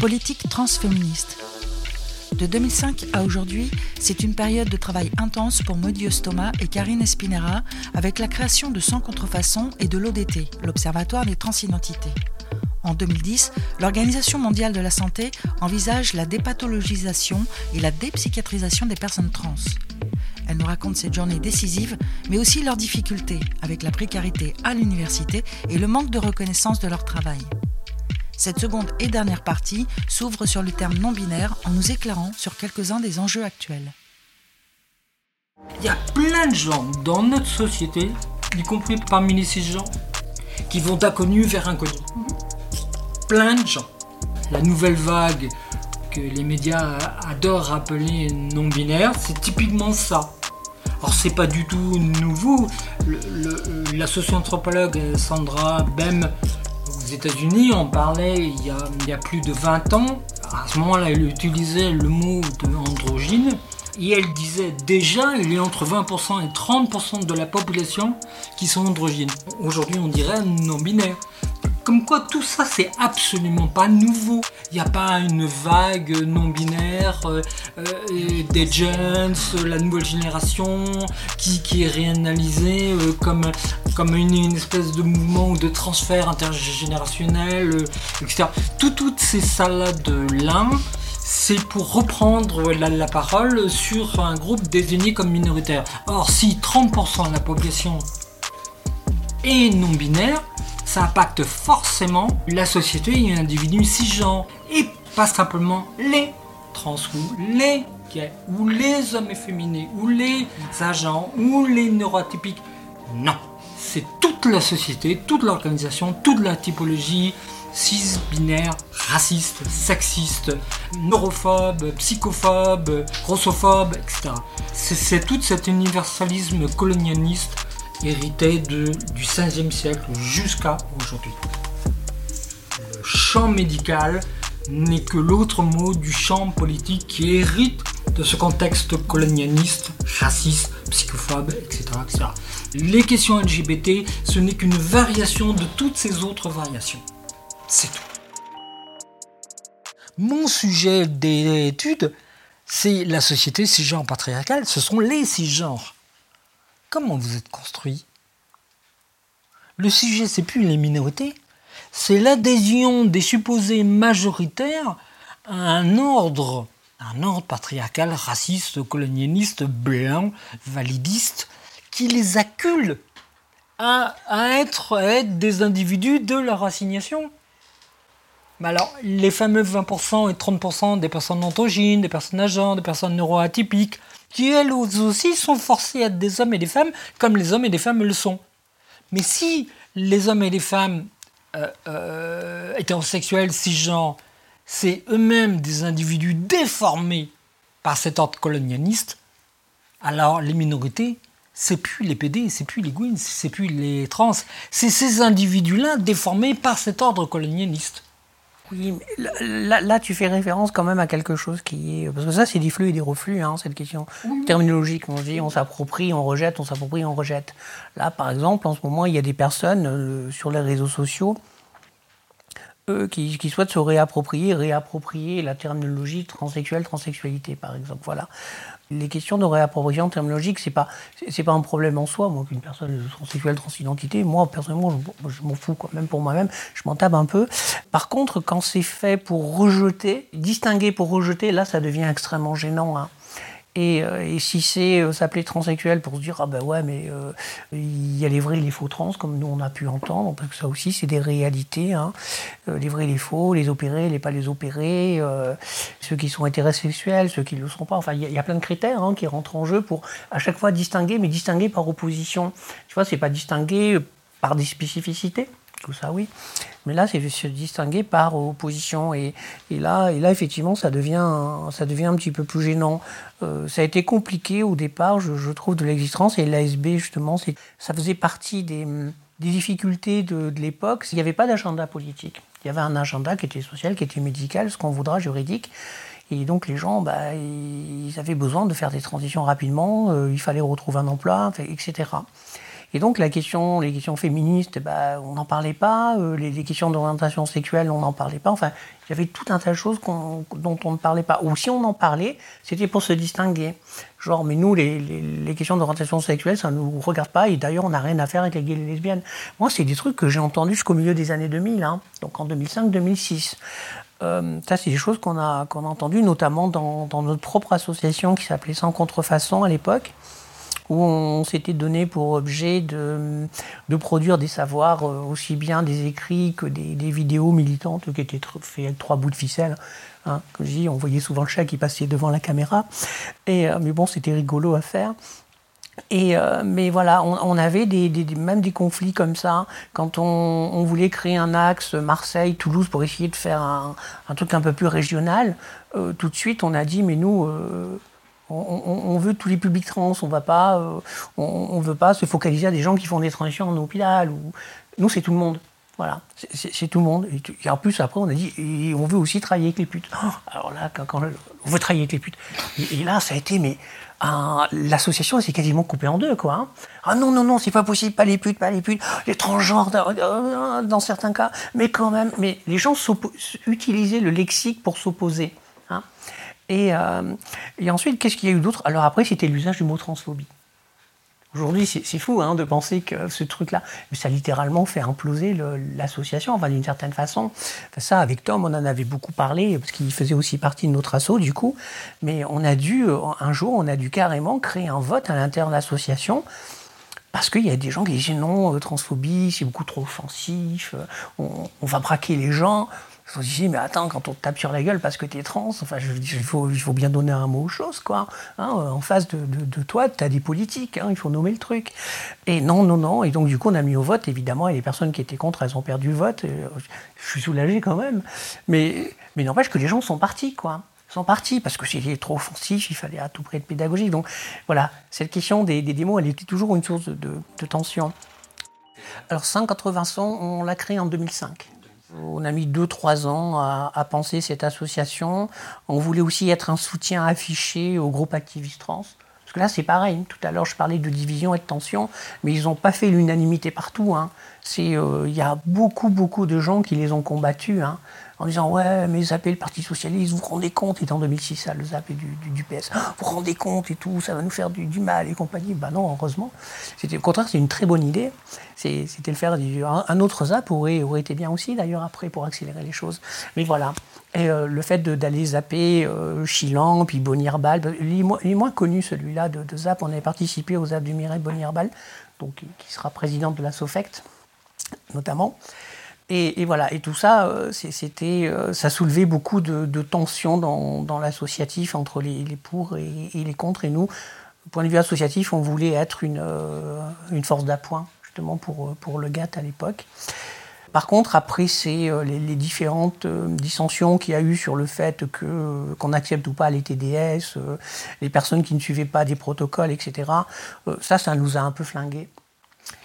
Politique transféministe. De 2005 à aujourd'hui, c'est une période de travail intense pour Maudie Ostoma et Karine Espinera avec la création de Sans Contrefaçon et de l'ODT, l'Observatoire des transidentités. En 2010, l'Organisation mondiale de la santé envisage la dépathologisation et la dépsychiatrisation des personnes trans. Elle nous raconte cette journée décisive, mais aussi leurs difficultés avec la précarité à l'université et le manque de reconnaissance de leur travail. Cette seconde et dernière partie s'ouvre sur le terme non-binaire en nous éclairant sur quelques-uns des enjeux actuels. Il y a plein de gens dans notre société, y compris parmi les cisgenres, qui vont d'inconnu vers inconnu. Plein de gens. La nouvelle vague que les médias adorent appeler non-binaire, c'est typiquement ça. Alors c'est pas du tout nouveau. la socio-anthropologue Sandra Bem États-Unis en parlait il y, a, plus de 20 ans. À ce moment-là, elle utilisait le mot de et elle disait déjà il y a entre 20% et 30% de la population qui sont androgynes. Aujourd'hui, on dirait non binaire. Comme quoi tout ça c'est absolument pas nouveau. Il n'y a pas une vague non binaire euh, euh, des jeunes, la nouvelle génération qui, est réanalysée euh, comme, comme une, espèce de mouvement ou de transfert intergénérationnel, etc. toutes ces salades-là, c'est pour reprendre la, la, parole sur un groupe désigné comme minoritaire. Or, si 30% de la population est non binaire, ça impacte forcément la société et l'individu cisgenre. Et pas simplement les trans ou les gays, ou les hommes efféminés, ou les agents, ou les neurotypiques. Non, c'est toute la société, toute l'organisation, toute la typologie cis, binaire, raciste, sexiste, neurophobe, psychophobe, grossophobe, etc. C'est tout cet universalisme colonialiste hérité du 16e siècle jusqu'à aujourd'hui. Le champ médical n'est que l'autre mot du champ politique qui hérite de ce contexte colonialiste, raciste, psychophobe, etc. etc. Les questions LGBT, ce n'est qu'une variation de toutes ces autres variations. C'est tout. Mon sujet d'étude, c'est la société cisgenre patriarcale, ce sont les cisgenres. Comment vous êtes construit? Le sujet, c'est plus les minorités, c'est l'adhésion des supposés majoritaires à un ordre, un ordre patriarcal, raciste, colonialiste, blanc, validiste, qui les accule à, être, des individus de leur assignation. Alors, les fameux 20% et 30% des personnes androgynes, des personnes agents, des personnes neuroatypiques, qui elles aussi sont forcés à être des hommes et des femmes comme les hommes et les femmes le sont. Mais si les hommes et les femmes euh, euh, hétérosexuels, cisgenres, c'est eux-mêmes des individus déformés par cet ordre colonialiste, alors les minorités, c'est plus les PD, c'est plus les Gwyn, c'est plus les trans, c'est ces individus-là déformés par cet ordre colonialiste. Oui, là, là, tu fais référence quand même à quelque chose qui est. Parce que ça, c'est des flux et des reflux, hein, cette question terminologique. On dit on s'approprie, on rejette, on s'approprie, on rejette. Là, par exemple, en ce moment, il y a des personnes euh, sur les réseaux sociaux qui, qui, souhaitent se réapproprier, réapproprier la terminologie transsexuelle, transsexualité, par exemple. Voilà les questions de réappropriation terminologique, c'est pas c'est pas un problème en soi. Moi, qu'une personne transsexuelle, transidentité, moi personnellement, je, m'en fous quoi. Même pour moi-même, je m'en tape un peu. Par contre, quand c'est fait pour rejeter, distinguer pour rejeter, là, ça devient extrêmement gênant. Hein. Euh, et, si c'est euh, s'appeler transsexuel pour se dire ah ben ouais mais euh, il y a les vrais et les faux trans comme nous on a pu entendre parce que ça aussi c'est des réalités hein. les vrais et les faux les opérés les pas les opérés ceux qui sont hétérosexuels ceux qui ne le sont pas. Enfin il y, a plein de critères hein, qui rentrent en jeu pour à chaque fois distinguer mais distinguer par opposition. Tu vois c'est pas distinguer par des spécificités tout ça oui. Mais là, c'est se distinguer par opposition. Et, là, et là, effectivement, ça devient, ça devient un petit peu plus gênant. Euh, ça a été compliqué au départ, je, trouve, de l'existence. Et l'ASB, justement, ça faisait partie des, difficultés de, l'époque. Il n'y avait pas d'agenda politique. Il y avait un agenda qui était social, qui était médical, ce qu'on voudra, juridique. Et donc les gens, bah, ils avaient besoin de faire des transitions rapidement, euh, il fallait retrouver un emploi, etc. Et donc la question, les questions féministes, ben, on n'en parlait pas. Euh, les, questions d'orientation sexuelle, on n'en parlait pas. Enfin, il y avait tout un tas de choses dont on ne parlait pas. Ou si on en parlait, c'était pour se distinguer. Genre, mais nous, les, les questions d'orientation sexuelle, ça ne nous regarde pas. Et d'ailleurs, on n'a rien à faire avec les gays et les lesbiennes. Moi, c'est des trucs que j'ai entendus jusqu'au milieu des années 2000, hein, donc en 2005-2006. Euh, ça, c'est des choses qu'on a, qu'on a entendues, notamment dans, dans, notre propre association qui s'appelait Sans Contrefaçon à l'époque, où on s'était donné pour objet de, produire des savoirs, euh, aussi bien des écrits que des, vidéos militantes qui étaient faites avec trois bouts de ficelle. Hein. Comme je dis, on voyait souvent le chat qui passait devant la caméra. Et, euh, mais bon, c'était rigolo à faire. Et euh, mais voilà, on, avait même des conflits comme ça. Quand on, voulait créer un axe Marseille-Toulouse pour essayer de faire un, truc un peu plus régional, tout de suite on a dit mais nous, on, veut tous les publics trans, on va pas, euh, on, veut pas se focaliser à des gens qui font des transitions en hôpital. Ou... Nous c'est tout le monde. Voilà, c'est tout le monde. Et, en plus, après, on a dit, on veut aussi travailler avec les putes. alors là, quand, quand, on veut travailler avec les putes. Et, là, ça a été, mais l'association s'est quasiment coupée en deux, quoi. Hein. Ah non, non, non, c'est pas possible, pas les putes, pas les putes, les transgenres euh, dans certains cas, mais quand même, mais les gens utilisaient le lexique pour s'opposer. Hein. Et, euh, et ensuite, qu'est-ce qu'il y a eu d'autre? Alors après, c'était l'usage du mot transphobie. Aujourd'hui, c'est fou hein, de penser que ce truc-là, ça a littéralement fait imploser l'association, enfin d'une certaine façon. ça, avec Tom, on en avait beaucoup parlé, parce qu'il faisait aussi partie de notre asso, du coup. Mais on a dû, un jour, on a dû carrément créer un vote à l'intérieur de l'association, parce qu'il y a des gens qui disaient non, euh, transphobie, c'est beaucoup trop offensif, euh, on va braquer les gens. Je me dis, mais attends, quand on te tape sur la gueule parce que tu es trans, enfin, je, il, faut, il faut bien donner un mot aux choses, quoi. Hein, euh, en face de, de, toi, tu as des politiques, hein, il faut nommer le truc. Et non, non, non. Et donc, du coup, on a mis au vote, évidemment, et les personnes qui étaient contre, elles ont perdu le vote. je suis soulagé quand même. Mais, mais n'empêche que les gens sont partis, quoi sont partis parce que c'était trop offensif, il fallait à tout prix être pédagogique. Donc voilà, cette question des, démos, elle était toujours une source de, de tension. Alors 180 sons, on l'a créé en 2005. On a mis 2-3 ans à, à, penser cette association. On voulait aussi être un soutien affiché au groupe activiste trans. Parce que là, c'est pareil. Tout à l'heure, je parlais de division et de tension, mais ils n'ont pas fait l'unanimité partout. Hein. Il euh, y a beaucoup, beaucoup de gens qui les ont combattus. Hein en disant ouais mais zapper le Parti Socialiste, vous rendez compte, et en 2006 ça le zapper du, du, PS, vous vous rendez compte et tout, ça va nous faire du, mal et compagnie. Ben non, heureusement. Au contraire, c'est une très bonne idée. c'était le faire un, autre zap aurait, aurait été bien aussi d'ailleurs après pour accélérer les choses. Mais voilà. Et euh, le fait d'aller zapper euh, Chilan, puis Bonirbal, il, est moins connu celui-là de, zap. On avait participé au zap du Mireille Bonirbal, donc qui sera présidente de la SOFECT notamment. Et, voilà, et tout ça, euh, euh, ça soulevait beaucoup de, tensions dans, l'associatif entre les, les pour et, les contre. Et nous, du point de vue associatif, on voulait être une, euh, force d'appoint, justement, pour, le GATT à l'époque. Par contre, après, c'est les, différentes dissensions qu'il y a eu sur le fait que qu'on accepte ou pas les TDS, les personnes qui ne suivaient pas des protocoles, etc. ça, ça nous a un peu flingué.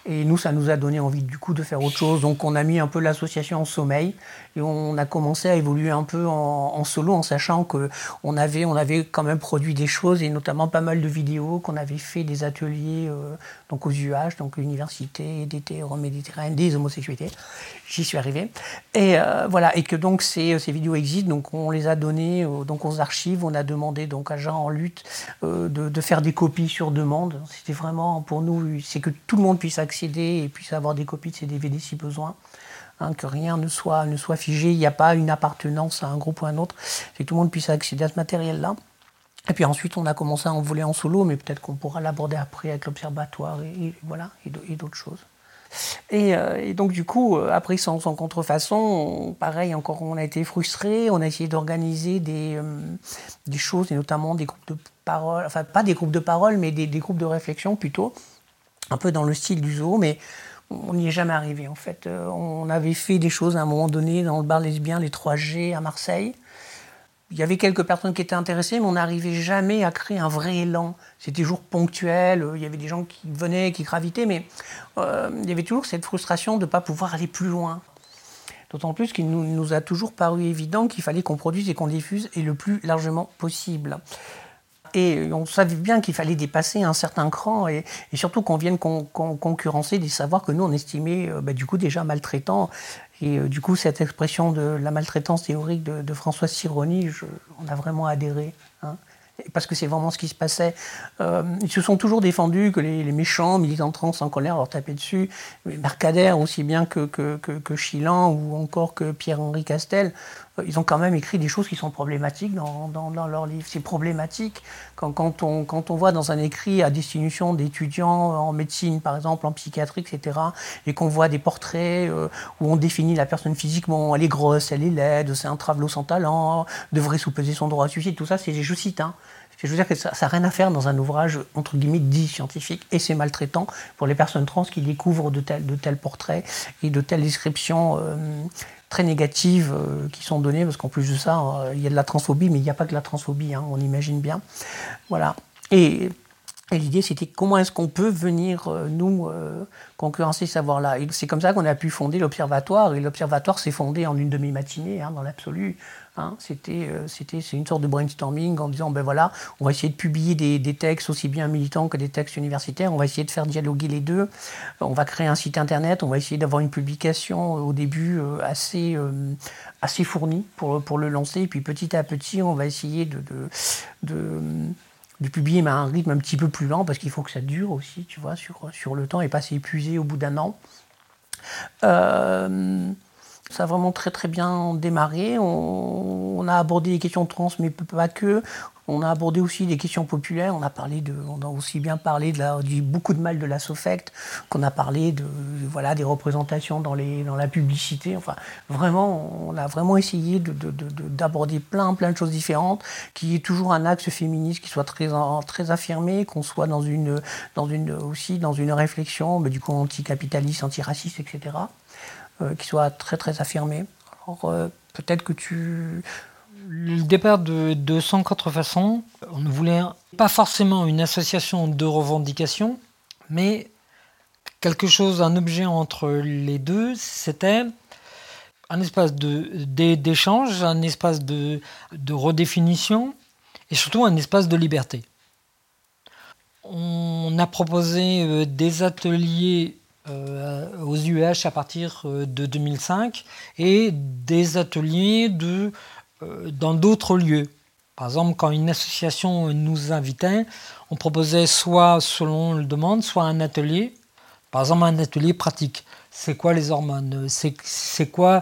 Et nous, ça nous a donné envie du coup de faire autre chose. Donc on a mis un peu l'association en sommeil et on a commencé à évoluer un peu en, solo en sachant que on avait, on avait quand même produit des choses et notamment pas mal de vidéos, qu'on avait fait des ateliers euh, donc aux UH, donc l'université d'été euroméditerranéenne des homosexualités. J'y suis arrivé. Et euh, voilà, et que donc ces, ces, vidéos existent, donc on les a données euh, donc aux archives. On a demandé donc à Jean en lutte euh, de, de, faire des copies sur demande. C'était vraiment pour nous, c'est que tout le monde puisse accéder et puisse avoir des copies de ces DVD si besoin. Hein, que rien ne soit, ne soit figé, il n'y a pas une appartenance à un groupe ou à un autre, c'est que tout le monde puisse accéder à ce matériel-là. Et puis ensuite, on a commencé à en voler en solo, mais peut-être qu'on pourra l'aborder après avec l'observatoire et, et, voilà, et d'autres choses. Et, euh, et, donc du coup, euh, après sans, contrefaçon, on, pareil, encore on a été frustrés, on a essayé d'organiser des, euh, des, choses, et notamment des groupes de parole, enfin pas des groupes de parole, mais des, des groupes de réflexion plutôt, un peu dans le style du zoo, mais on n'y est jamais arrivé en fait. Euh, on avait fait des choses à un moment donné dans le bar lesbien, les 3G à Marseille. Il y avait quelques personnes qui étaient intéressées, mais on n'arrivait jamais à créer un vrai élan. C'était toujours ponctuel, euh, il y avait des gens qui venaient, qui gravitaient, mais euh, il y avait toujours cette frustration de ne pas pouvoir aller plus loin. D'autant plus qu'il nous, nous, a toujours paru évident qu'il fallait qu'on produise et qu'on diffuse et le plus largement possible. Et on savait bien qu'il fallait dépasser un certain cran et, surtout qu'on vienne concurrencer des savoirs que nous on estimait bah, du coup déjà maltraitants. Et du coup, cette expression de la maltraitance théorique de, François Sironi, on a vraiment adhéré. Hein parce que c'est vraiment ce qui se passait. Euh, ils se sont toujours défendus que les, méchants militants trans en colère leur tapaient dessus. Mercader, aussi bien que, que, ou encore que Pierre-Henri Castel, euh, ils ont quand même écrit des choses qui sont problématiques dans, dans, dans leurs livres. C'est problématique quand, quand, on, quand on voit dans un écrit à destination d'étudiants en médecine, par exemple, en psychiatrie, etc., et qu'on voit des portraits euh, où on définit la personne physiquement, elle est grosse, elle est laide, c'est un travelot sans talent, devrait sous-peser son droit à suicide, tout ça, c'est, je cite, hein, je veux dire que ça n'a rien à faire dans un ouvrage, entre guillemets, dit scientifique, et c'est maltraitant pour les personnes trans qui découvrent de tels, portraits et de telles descriptions euh, très négatives euh, qui sont données, parce qu'en plus de ça, euh, il y a de la transphobie, mais il n'y a pas que la transphobie, hein, on imagine bien. Voilà. Et, l'idée, c'était comment est-ce qu'on peut venir, nous, concurrencer ce savoir-là. c'est comme ça qu'on a pu fonder l'Observatoire, et l'Observatoire s'est fondé en une demi-matinée, hein, dans l'absolu. Hein, c'était, euh, c'était, c'est une sorte de brainstorming en disant ben voilà, on va essayer de publier des, textes aussi bien militants que des textes universitaires. On va essayer de faire dialoguer les deux. On va créer un site internet. On va essayer d'avoir une publication euh, au début euh, assez assez fournie pour pour le lancer. Et puis petit à petit, on va essayer de, de, de publier mais à un rythme un petit peu plus lent parce qu'il faut que ça dure aussi, tu vois, sur, sur le temps et pas s'épuiser au bout d'un an. Euh, ça a vraiment très très bien démarré. On, a abordé les questions trans, mais pas que. On a abordé aussi des questions populaires. On a aussi bien parlé de la, beaucoup de mal de la SOFECT, qu'on a parlé de, voilà, des représentations dans, la publicité. Enfin, vraiment, on a vraiment essayé d'aborder plein, plein de choses différentes, qu'il y ait toujours un axe féministe qui soit très, affirmé, qu'on soit dans une, aussi dans une réflexion, mais du coup, anticapitaliste, antiraciste, etc. Euh, qui soit très très affirmé. Alors euh, peut-être que tu... Le départ de, de Sans Contrefaçon, on ne voulait pas forcément une association de revendications, mais quelque chose, un objet entre les deux, c'était un espace d'échange, un espace de, de, redéfinition et surtout un espace de liberté. On a proposé euh, des ateliers euh, aux UH à partir euh, de 2005 et des ateliers de, dans d'autres lieux. Par exemple, quand une association nous invitait, on proposait soit selon le demande, soit un atelier, par exemple un atelier pratique c'est quoi les hormones, c'est quoi,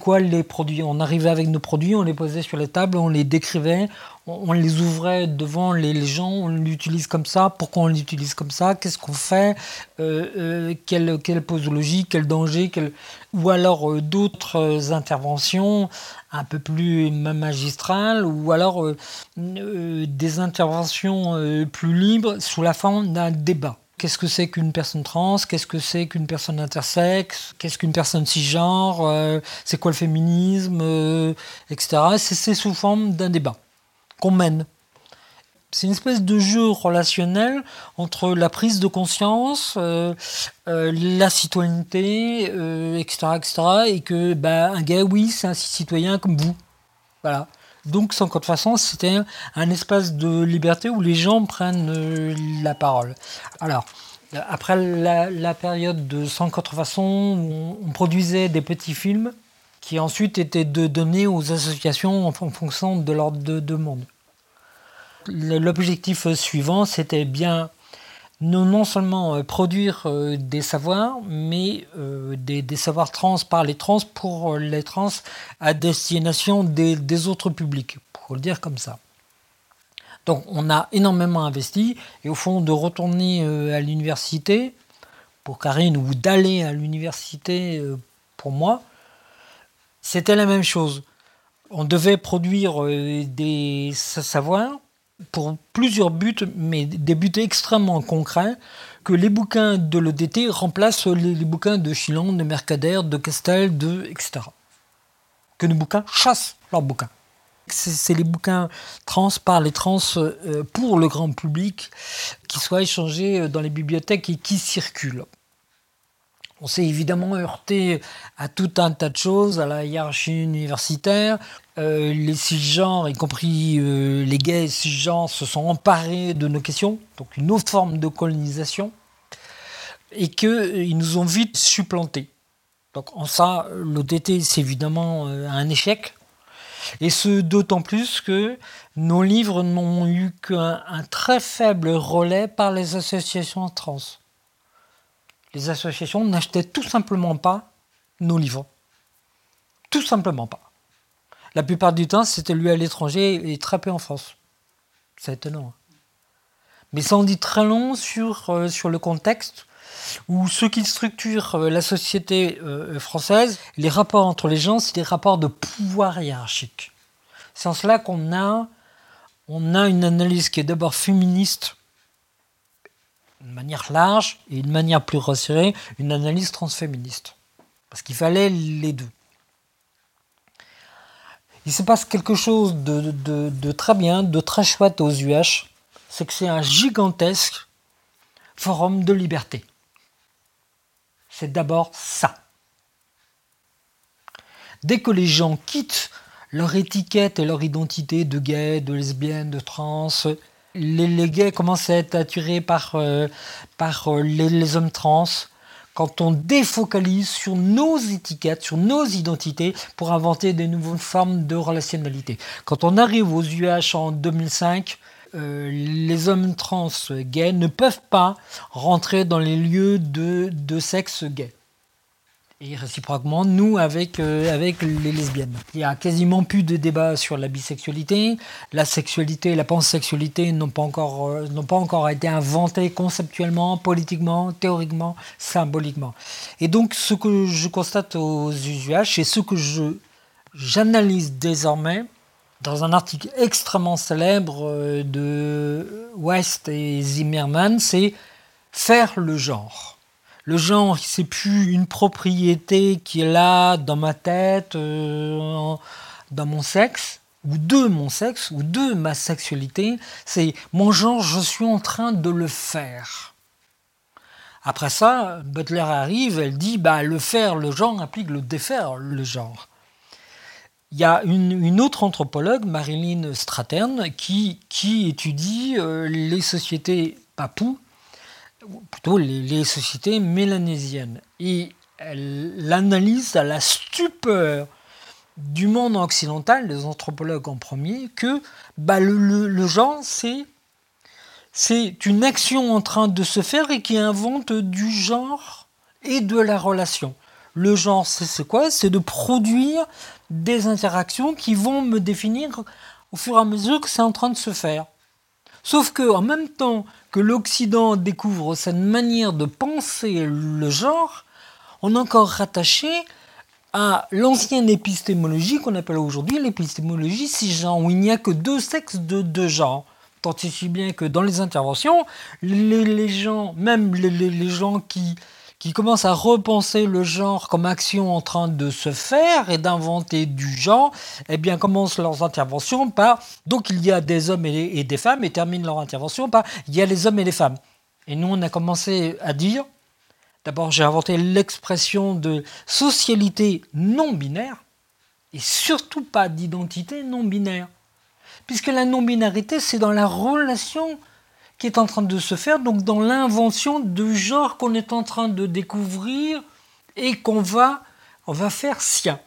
quoi les produits? On arrivait avec nos produits, on les posait sur les tables, on les décrivait, on, les ouvrait devant les, gens, on l'utilise comme ça, pourquoi on l'utilise comme ça, qu'est-ce qu'on fait, euh, euh, quelle, posologie, quel danger, ou alors euh, d'autres interventions un peu plus magistrales, ou alors des interventions plus libres. Sous la forme d'un débat. Qu'est-ce que c'est qu'une personne trans? Qu'est-ce que c'est qu'une personne intersexe? Qu'est-ce qu'une personne cisgenre? Euh, C'est quoi le féminisme? Euh, Etc. C'est sous forme d'un débat qu'on mène. C'est une espèce de jeu relationnel entre la prise de conscience, euh, la citoyenneté, etc., etc., et que bah, un gars, oui, c'est un citoyen comme vous. Voilà. Donc, sans façon, c'était un, espace de liberté où les gens prennent euh, la parole. Alors, après la, période de sans contrefaçon, on, on produisait des petits films qui ensuite étaient donnés aux associations en, fonction de leur de demande. L'objectif suivant, c'était bien non, seulement euh, produire euh, des savoirs, mais euh, des, savoirs trans par les trans pour les trans à destination des, autres publics, pour le dire comme ça. Donc on a énormément investi et au fond de retourner à l'université pour Karine ou d'aller à l'université pour moi, c'était la même chose. On devait produire des savoirs pour plusieurs buts, mais des buts extrêmement concrets, que les bouquins de l'ODT remplacent les, bouquins de Chilon, de Mercader, de Castel, de etc. Que nos bouquins chassent leurs bouquins. C'est les bouquins trans par les trans euh, pour le grand public qui soient échangés dans les bibliothèques et qui circulent. On s'est évidemment heurté à tout un tas de choses, à la hiérarchie universitaire. Euh, les cisgenres, y compris euh, les gays cisgenres, se sont emparés de nos questions, donc une autre forme de colonisation, et qu'ils nous ont vite supplantés. Donc en ça, l'OTT, c'est évidemment un échec. Et ce d'autant plus que nos livres n'ont eu qu'un très faible relais par les associations trans. Les associations n'achetaient tout simplement pas nos livres. Tout simplement pas. La plupart du temps, c'était lu à l'étranger et très en France. C'est étonnant. Hein. Mais ça en dit très long sur, euh, le contexte où ce qui structure euh, la société euh, française, les rapports entre les gens, c'est des rapports de pouvoir hiérarchique. C'est en cela qu'on a, a une analyse qui est d'abord féministe, de manière large, et de manière plus resserrée, une analyse transféministe. Parce qu'il fallait les deux. Il se passe quelque chose de, de très bien, de très chouette aux UH, c'est que c'est un gigantesque forum de liberté c'est d'abord ça. Dès que les gens quittent leur étiquette et leur identité de gay, de lesbienne, de trans, les, gays commencent à être attirés par, euh, euh, les, hommes trans. Quand on défocalise sur nos étiquettes, sur nos identités pour inventer des nouvelles formes de relationnalité. Quand on arrive aux UH en 2005, euh, les hommes trans gays ne peuvent pas rentrer dans les lieux de, de sexe gay. Et réciproquement, nous avec, euh, avec les lesbiennes. Il n'y a quasiment plus de débat sur la bisexualité. La sexualité et la pansexualité n'ont pas, encore, euh, pas encore été inventées conceptuellement, politiquement, théoriquement, symboliquement. Et donc, ce que je constate aux UH et ce que j'analyse désormais, dans un article extrêmement célèbre euh, de West et Zimmerman, c'est faire le genre. Le genre, c'est plus une propriété qui est là dans ma tête, euh, dans mon sexe, ou de mon sexe, ou de ma sexualité. C'est mon genre, je suis en train de le faire. Après ça, Butler arrive, elle dit, bah, le faire, le genre implique le défaire, le genre. Il y a une, autre anthropologue, Marilyn Stratern, qui, étudie euh, les sociétés papoues, plutôt les, sociétés mélanésiennes. Et l'analyse à la stupeur du monde occidental, des anthropologues en premier, que bah, le, le genre, c'est c'est une action en train de se faire et qui invente du genre et de la relation. Le genre, c'est quoi? C'est de produire des interactions qui vont me définir au fur et à mesure que c'est en train de se faire. Sauf que en même temps que l'Occident découvre cette manière de penser le genre, on est encore rattaché à l'ancienne épistémologie qu'on appelle aujourd'hui l'épistémologie cisgenre, où il n'y a que deux sexes de deux genres. Tant si bien que dans les interventions, les, gens, même les gens qui qui commencent à repenser le genre comme action en train de se faire et d'inventer du genre, eh bien commencent leurs interventions par donc il y a des hommes et, des femmes et terminent leur intervention par il y a les hommes et les femmes. Et nous on a commencé à dire d'abord j'ai inventé l'expression de socialité non binaire et surtout pas d'identité non binaire. Puisque la non-binarité, c'est dans la relation qui est en train de se faire, donc dans l'invention de genre qu'on est en train de découvrir et qu'on va, on va faire sien.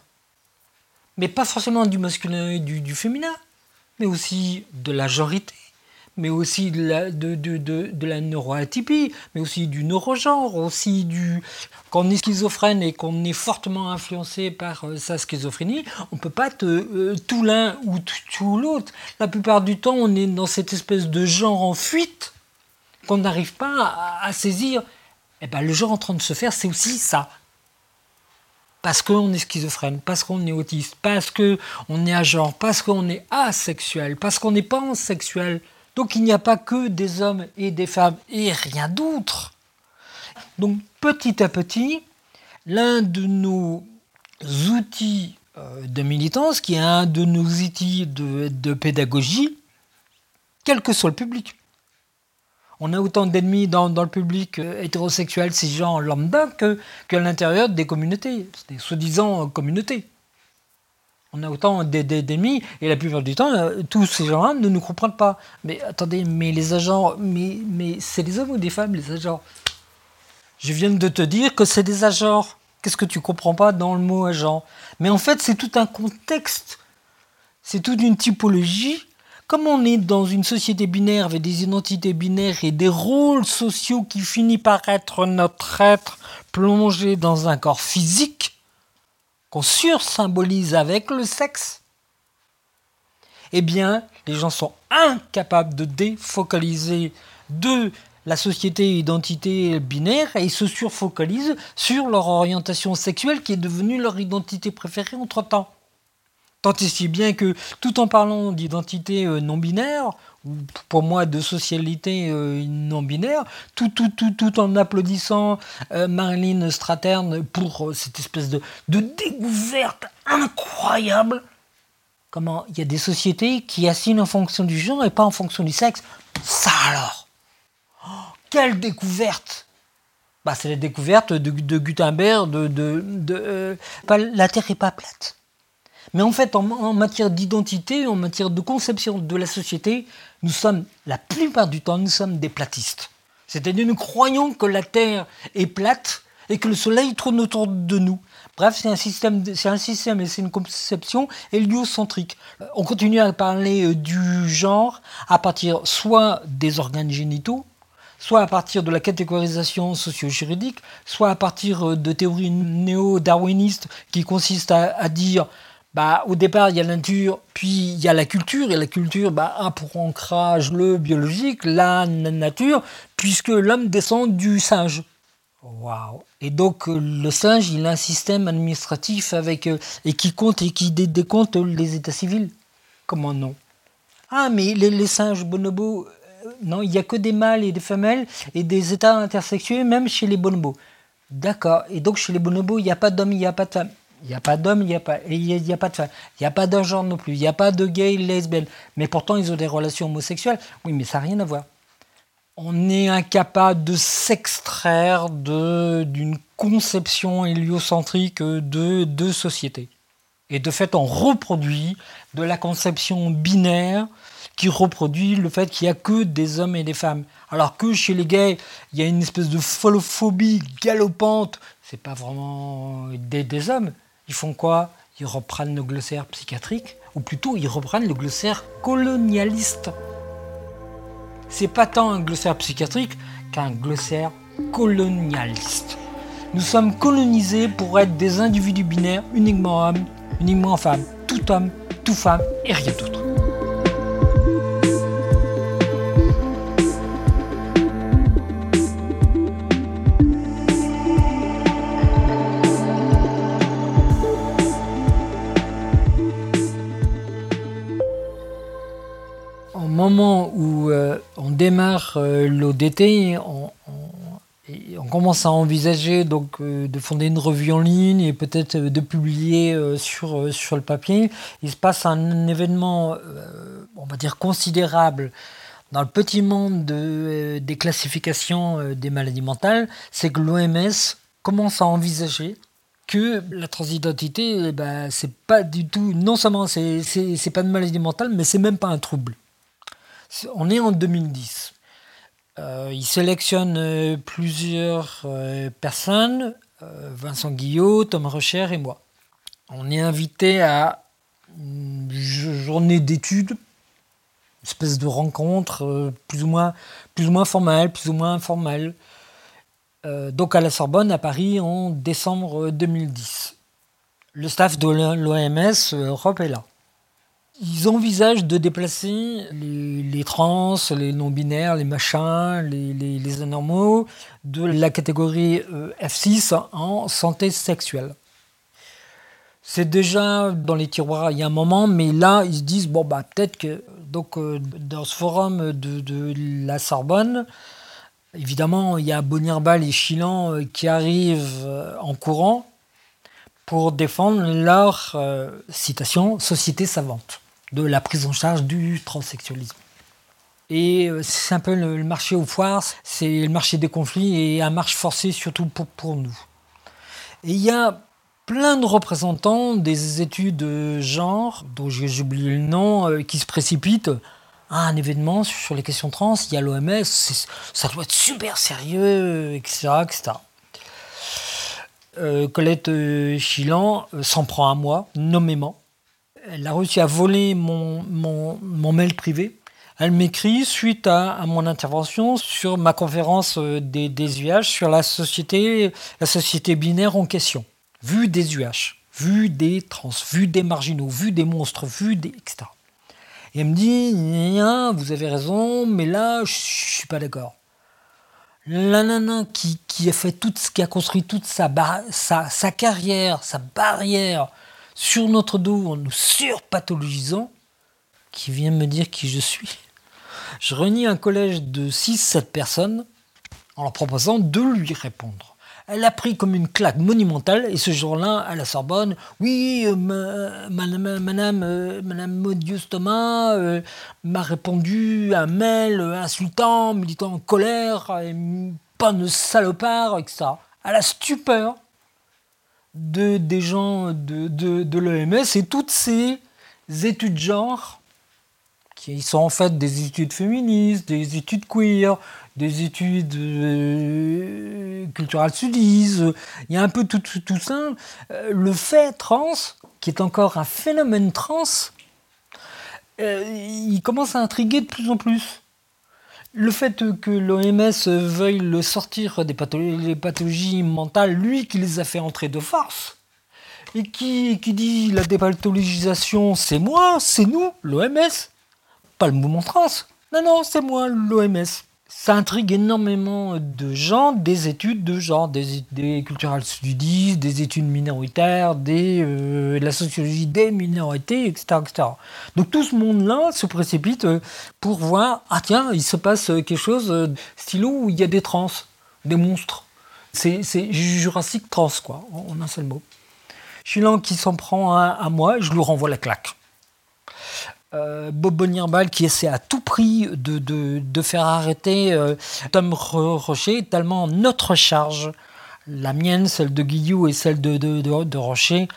Mais pas forcément du masculin et du, féminin, mais aussi de la jorité, mais aussi de la, de, de, de, la neuroatypie, mais aussi du neurogenre, aussi du... Quand on est schizophrène et qu'on est fortement influencé par euh, sa schizophrénie, on ne peut pas être euh, tout l'un ou tout, l'autre. La plupart du temps, on est dans cette espèce de genre en fuite qu'on n'arrive pas à, saisir. Eh ben, le genre en train de se faire, c'est aussi ça parce qu'on est schizophrène, parce qu'on est autiste, parce qu'on est à genre, parce qu'on est asexuel, parce qu'on n'est pas sexuel. Donc il n'y a pas que des hommes et des femmes et rien d'autre. Donc petit à petit, l'un de nos outils euh, de militance, qui est un de nos outils de, pédagogie, quel que soit le public, On a autant d'ennemis dans, le public euh, hétérosexuel, ces gens lambda, que qu'à l'intérieur des communautés, des soi-disant communautés. On a autant d'ennemis, et la plupart du temps, euh, tous ces gens-là ne nous comprennent pas. Mais attendez, mais les agents, mais, c'est des hommes ou des femmes, les agents? Je viens de te dire que c'est des agents. Qu'est-ce que tu comprends pas dans le mot agent? Mais en fait, c'est tout un contexte. C'est toute une typologie. Comme on est dans une société binaire avec des identités binaires et des rôles sociaux qui finissent par être notre être plongé dans un corps physique, qu'on sursymbolise avec le sexe, eh bien, les gens sont incapables de défocaliser de la société identité binaire et se surfocalisent sur leur orientation sexuelle qui est devenue leur identité préférée entre-temps. Tant et si bien que tout en parlant d'identité euh, non binaire, pour moi de socialité euh, non binaire, tout, tout, tout, tout en applaudissant euh, Marilyn Stratern pour cette espèce de, de découverte incroyable. Comment il y a des sociétés qui assignent en fonction du genre et pas en fonction du sexe. Ça alors? Oh, Quelle découverte bah, C'est la découverte de, de Gutenberg de, de, de La Terre n'est pas plate. Mais en fait, en, matière d'identité, en matière de conception de la société, nous sommes, la plupart du temps, nous sommes des platistes. C'est-à-dire nous croyons que la Terre est plate et que le Soleil tourne autour de nous. Bref, c'est un système, c'est un système et c'est une conception héliocentrique. On continue à parler euh, du genre à partir soit des organes génitaux, soit à partir de la catégorisation socio-juridique, soit à partir euh, de théories néo-darwinistes qui consistent à dire bah, au départ, il y a la nature, puis il y a la culture, et la culture bah, a pour ancrage le biologique, la nature, puisque l'homme descend du singe. Waouh Et donc, euh, le singe, il a un système administratif avec, euh, et qui compte et qui décompte les états civils. Comment non? Ah, mais les, singes bonobos, euh, non, il n'y a que des mâles et des femelles et des états intersexués, même chez les bonobos. D'accord. Et donc, chez les bonobos, il n'y a pas d'hommes, il n'y a pas de femmes. Il n'y a pas d'hommes, il n'y a, pas, il y a, pas de femmes, il n'y a pas d'un genre non plus, il n'y a pas de gays, lesbiennes. Mais pourtant, ils ont des relations homosexuelles. Oui, mais ça n'a rien à voir. On est incapable de s'extraire d'une conception héliocentrique de, de société. Et de fait, on reproduit de la conception binaire qui reproduit le fait qu'il n'y a que des hommes et des femmes. Alors que chez les gays, il y a une espèce de folophobie galopante. C'est pas vraiment des hommes, ils font quoi? Ils reprennent le glossaire psychiatrique, ou plutôt ils reprennent le glossaire colonialiste. C'est pas tant un glossaire psychiatrique qu'un glossaire colonialiste. Nous sommes colonisés pour être des individus binaires uniquement hommes, uniquement femmes, tout homme, tout femme et rien d'autre. Moment où euh, on démarre euh, l'ODT, on, commence à envisager donc euh, de fonder une revue en ligne et peut-être de publier sur, sur le papier. Il se passe un événement, on va dire considérable dans le petit monde des classifications des maladies mentales, c'est que l'OMS commence à envisager que la transidentité, eh ben, c'est pas du tout, non seulement c'est pas une maladie mentale, mais c'est même pas un trouble. On est en 2010. Euh, il sélectionne euh, plusieurs euh, personnes, Vincent Guillot, Tom Recher et moi. On est invité à une journée d'études, une espèce de rencontre plus ou moins, plus ou moins formelle, plus ou moins informelle. donc à la Sorbonne, à Paris, en décembre 2010. Le staff de l'OMS Europe est là. Ils envisagent de déplacer les, trans, les non-binaires, les machins, les, les, anormaux de la catégorie euh, F6 en santé sexuelle. C'est déjà dans les tiroirs il y a un moment, mais là ils se disent bon bah peut-être que donc euh, dans ce forum de, de, la Sorbonne, évidemment il y a Bonirbal et Chilan euh, qui arrivent en courant pour défendre leur citation société savante de la prise en charge du transsexualisme. Et euh, c'est un peu le, marché aux foires, c'est le marché des conflits et un marche forcé surtout pour, pour nous. Et il y a plein de représentants des études genre, dont j'ai oublié le nom, euh, qui se précipitent à un événement sur les questions trans. Il y a l'OMS, ça doit être super sérieux, etc. etc. Euh, Colette Chilan s'en prend à moi, nommément. Elle a réussi à voler mon, mon, mon mail privé elle m'écrit suite à, mon intervention sur ma conférence euh, des, des UH sur la société, la société binaire en question. Vu des UH, vu des trans, vu des marginaux, vu des monstres, vu des. etc. Et elle me dit Vous avez raison, mais là, je suis pas d'accord. La nana qui, qui, a fait tout ce qui a construit toute sa, sa, sa carrière, sa barrière sur notre dos en nous surpathologisant, qui vient me dire qui je suis. Je réunis un collège de 6-7 personnes en leur proposant de lui répondre. Elle a pris comme une claque monumentale et ce jour-là, à la Sorbonne, oui, euh, madame, madame, euh, madame Thomas euh, m'a répondu un mail insultant, militant en colère, pas de salopard, etc. À la stupeur de, des gens de, de, de et toutes ces études genre qui sont en fait des études féministes, des études queer, des études euh, culturelles sudistes. Il y a un peu tout, tout, ça. Euh, le fait trans, qui est encore un phénomène trans, euh, il commence à intriguer de plus en plus. Le fait que l'OMS veuille le sortir des pathologies, mentales, lui qui les a fait entrer de force, et qui, qui dit la dépathologisation, c'est moi, c'est nous, l'OMS, pas le mouvement trans. Non, non, c'est moi, l'OMS. Ça intrigue énormément de gens, des études de genre, des, des cultural studies, des études minoritaires, des, euh, la sociologie des minorités, etc., etc. Donc tout ce monde-là se précipite euh, pour voir, ah tiens, il se passe quelque chose, euh, stylo, où il y a des trans, des monstres. C'est Jurassique trans, quoi, en un seul mot. Je qui s'en prend à moi, je lui renvoie la claque. Euh, Bob Bonirbal qui essaie à tout prix de, de, faire arrêter euh, Tom Rocher, tellement notre charge, la mienne, celle de Guillou et celle de, de Rocher,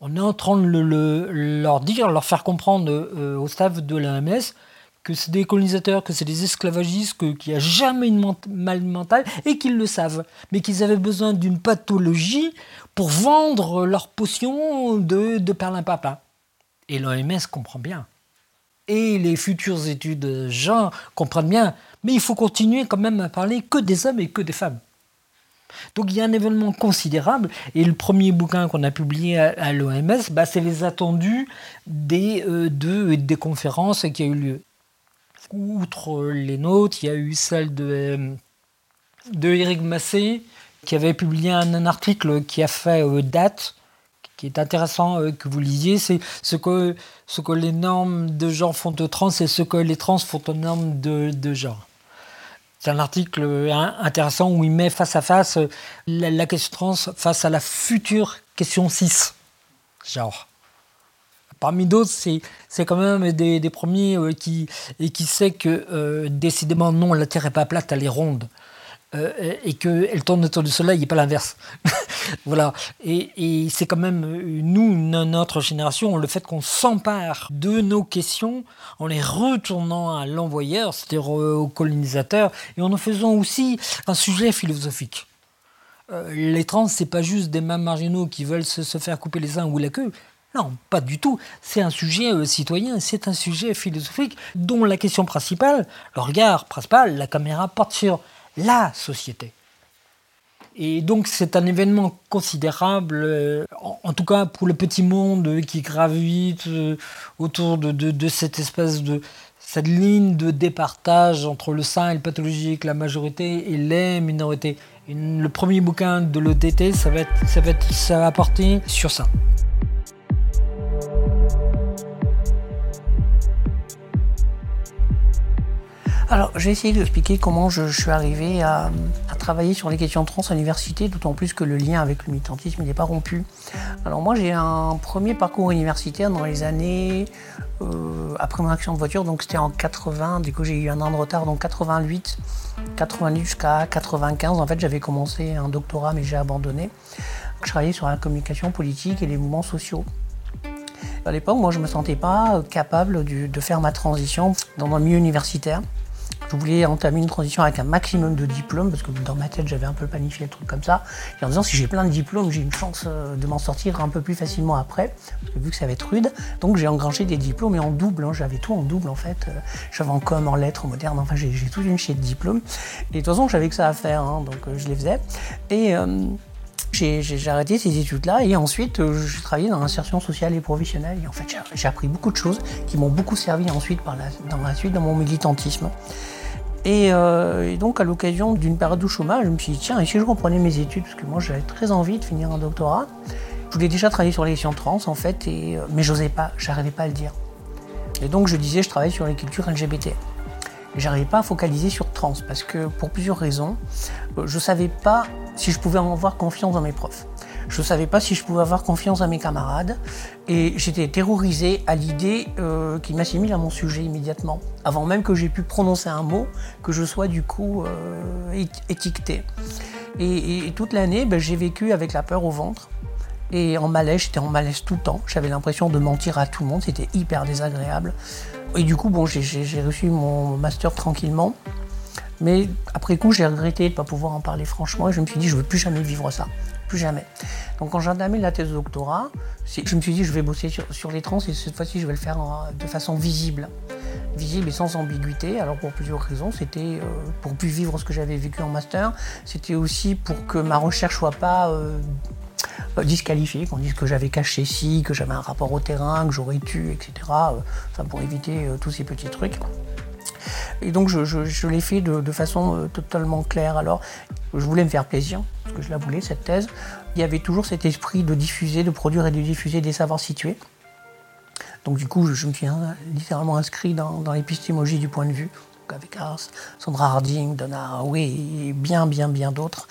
on est en train de le, leur dire, leur faire comprendre euh, au staff de l'AMS que c'est des colonisateurs, que c'est des esclavagistes, qu'il n'y a jamais une mal mentale et qu'ils le savent, mais qu'ils avaient besoin d'une pathologie pour vendre leur potion de, de perlimpapin. Et l'OMS comprend bien. Et les futures études genre comprennent bien. Mais il faut continuer quand même à parler que des hommes et que des femmes. Donc il y a un événement considérable. Et le premier bouquin qu'on a publié à, l'OMS, bah, c'est les attendus des, euh, des conférences qui ont eu lieu. Outre les nôtres, il y a eu celle de, euh, de Eric Massé, qui avait publié un, article qui a fait euh, date qui est intéressant euh, que vous lisiez, c'est ce que, ce que les normes de genre font aux trans et ce que les trans font aux normes de, de genre. C'est un article euh, intéressant où il met face à face euh, la, question trans face à la future question 6, genre. Parmi d'autres, c'est quand même des, premiers qui, et qui sait que décidément non, la Terre n'est pas plate, elle est ronde. Euh, et qu'elle tourne autour du soleil et pas l'inverse. voilà. Et, c'est quand même euh, nous, notre génération, le fait qu'on s'empare de nos questions en les retournant à l'envoyeur, c'est-à-dire aux colonisateurs, et en en faisant aussi un sujet philosophique. Euh, les trans, c'est pas juste des mêmes marginaux qui veulent se, faire couper les seins ou la queue. Non, pas du tout. C'est un sujet citoyen, c'est un sujet philosophique dont la question principale, le regard principal, la caméra porte sur la société. Et donc c'est un événement considérable, euh, en, tout cas pour le petit monde qui gravite euh, autour de, cette espèce de cette ligne de départage entre le sain et le pathologique, la majorité et les minorités. le premier bouquin de l'OTT, ça va, être, ça, va ça va porter sur ça. Alors, j'ai essayé d'expliquer comment je, suis arrivé à, travailler sur les questions trans à l'université, d'autant plus que le lien avec le militantisme n'est pas rompu. Alors moi, j'ai un premier parcours universitaire dans les années euh, après mon accident de voiture, donc c'était en 80, du coup j'ai eu un an de retard, donc 88, 88 jusqu'à 95. En fait, j'avais commencé un doctorat, mais j'ai abandonné. Je travaillais sur la communication politique et les mouvements sociaux. À l'époque, moi, je ne me sentais pas capable de faire ma transition dans un milieu universitaire. Je voulais entamer une transition avec un maximum de diplômes, parce que dans ma tête, j'avais un peu planifié le truc comme ça. Et en disant, si j'ai plein de diplômes, j'ai une chance euh, de m'en sortir un peu plus facilement après, parce que vu que ça va être rude. Donc j'ai engrangé des diplômes et en double, hein. j'avais tout en double en fait. Euh, j'avais en com, en lettres, en moderne, enfin j'ai toute une chier de diplômes. Et de toute façon, j'avais que ça à faire, hein, donc euh, je les faisais. Et j'ai arrêté ces études-là et ensuite j'ai travaillé dans l'insertion sociale et professionnelle. Et en fait, j'ai appris beaucoup de choses qui m'ont beaucoup servi ensuite par dans la suite dans mon militantisme. Euh, et, donc, à l'occasion d'une période de chômage, je me suis dit, tiens, et si je reprenais mes études, parce que moi j'avais très envie de finir un doctorat, je voulais déjà travailler sur les questions trans, en fait, et, euh, mais j'osais pas, j'arrivais pas à le dire. Et donc, je disais, je travaille sur les cultures LGBT. J'arrivais pas à focaliser sur trans, parce que pour plusieurs raisons, euh, je savais pas si je pouvais avoir confiance dans mes profs. Je ne savais pas si je pouvais avoir confiance à mes camarades et j'étais terrorisé à l'idée euh, qu'ils m'assimilent à mon sujet immédiatement, avant même que j'ai pu prononcer un mot, que je sois du coup euh, étiqueté. Et, toute l'année, ben, j'ai vécu avec la peur au ventre. Et en malaise, j'étais en malaise tout le temps. J'avais l'impression de mentir à tout le monde, c'était hyper désagréable. Et du coup, bon, j'ai reçu mon master tranquillement. Mais après coup, j'ai regretté de ne pas pouvoir en parler franchement et je me suis dit, je ne veux plus jamais vivre ça plus jamais. Donc quand j'ai entamé la thèse de doctorat, je me suis dit je vais bosser sur, les trans et cette fois-ci je vais le faire de façon visible. Visible et sans ambiguïté. Alors pour plusieurs raisons, c'était euh, pour plus vivre ce que j'avais vécu en master, c'était aussi pour que ma recherche soit pas euh, disqualifiée, qu'on dise que j'avais caché ci, que j'avais un rapport au terrain, que j'aurais tué, etc. Euh, enfin pour éviter tous ces petits trucs. Et donc je, l'ai fait de, façon totalement claire. Alors je voulais me faire plaisir, parce que je la voulais, cette thèse. Il y avait toujours cet esprit de diffuser, de produire et de diffuser des savoirs situés. Donc du coup, je me suis littéralement inscrit dans, l'épistémologie du point de vue, avec Sandra Harding, Donna oui, et bien, bien, bien d'autres.